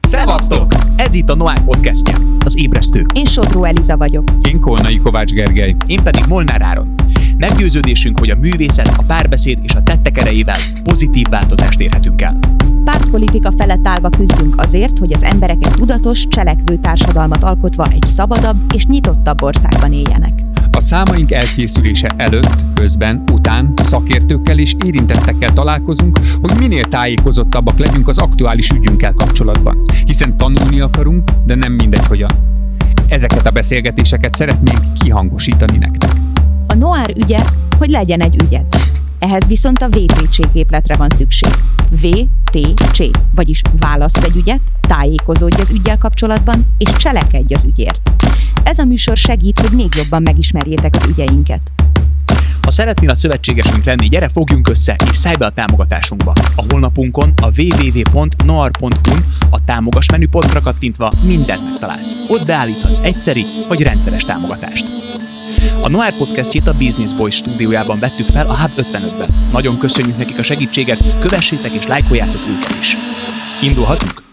Szevasztok! Ez itt a Noir podcastja, az ébresztő. Én Sodró Eliza vagyok. Én Kolnai Kovács Gergely. Én pedig Molnár Áron. Meggyőződésünk, hogy a művészet, a párbeszéd és a tettek erejével pozitív változást érhetünk el. Pártpolitika felett állva küzdünk azért, hogy az emberek egy tudatos, cselekvő társadalmat alkotva egy szabadabb és nyitottabb országban éljenek. A számaink elkészülése előtt, közben, után szakértőkkel és érintettekkel találkozunk, hogy minél tájékozottabbak legyünk az aktuális ügyünkkel kapcsolatban. Hiszen tanulni akarunk, de nem mindegy hogyan. Ezeket a beszélgetéseket szeretnénk kihangosítani nektek. A Noir ügye, hogy legyen egy ügyed. Ehhez viszont a VTC képletre van szükség. VTC, vagyis válasz egy ügyet, tájékozódj az ügyel kapcsolatban, és cselekedj az ügyért. Ez a műsor segít, hogy még jobban megismerjétek az ügyeinket. Ha szeretnél a szövetségesünk lenni, gyere fogjunk össze és szállj be a támogatásunkba. A honlapunkon a www.noar.hu-n a támogas menüpontra kattintva mindent megtalálsz. Ott beállíthatsz egyszeri vagy rendszeres támogatást. A Noir podcastjét a Business Boys stúdiójában vettük fel a Hub 55-ben. Nagyon köszönjük nekik a segítséget, kövessétek és lájkoljátok őket is. Indulhatunk?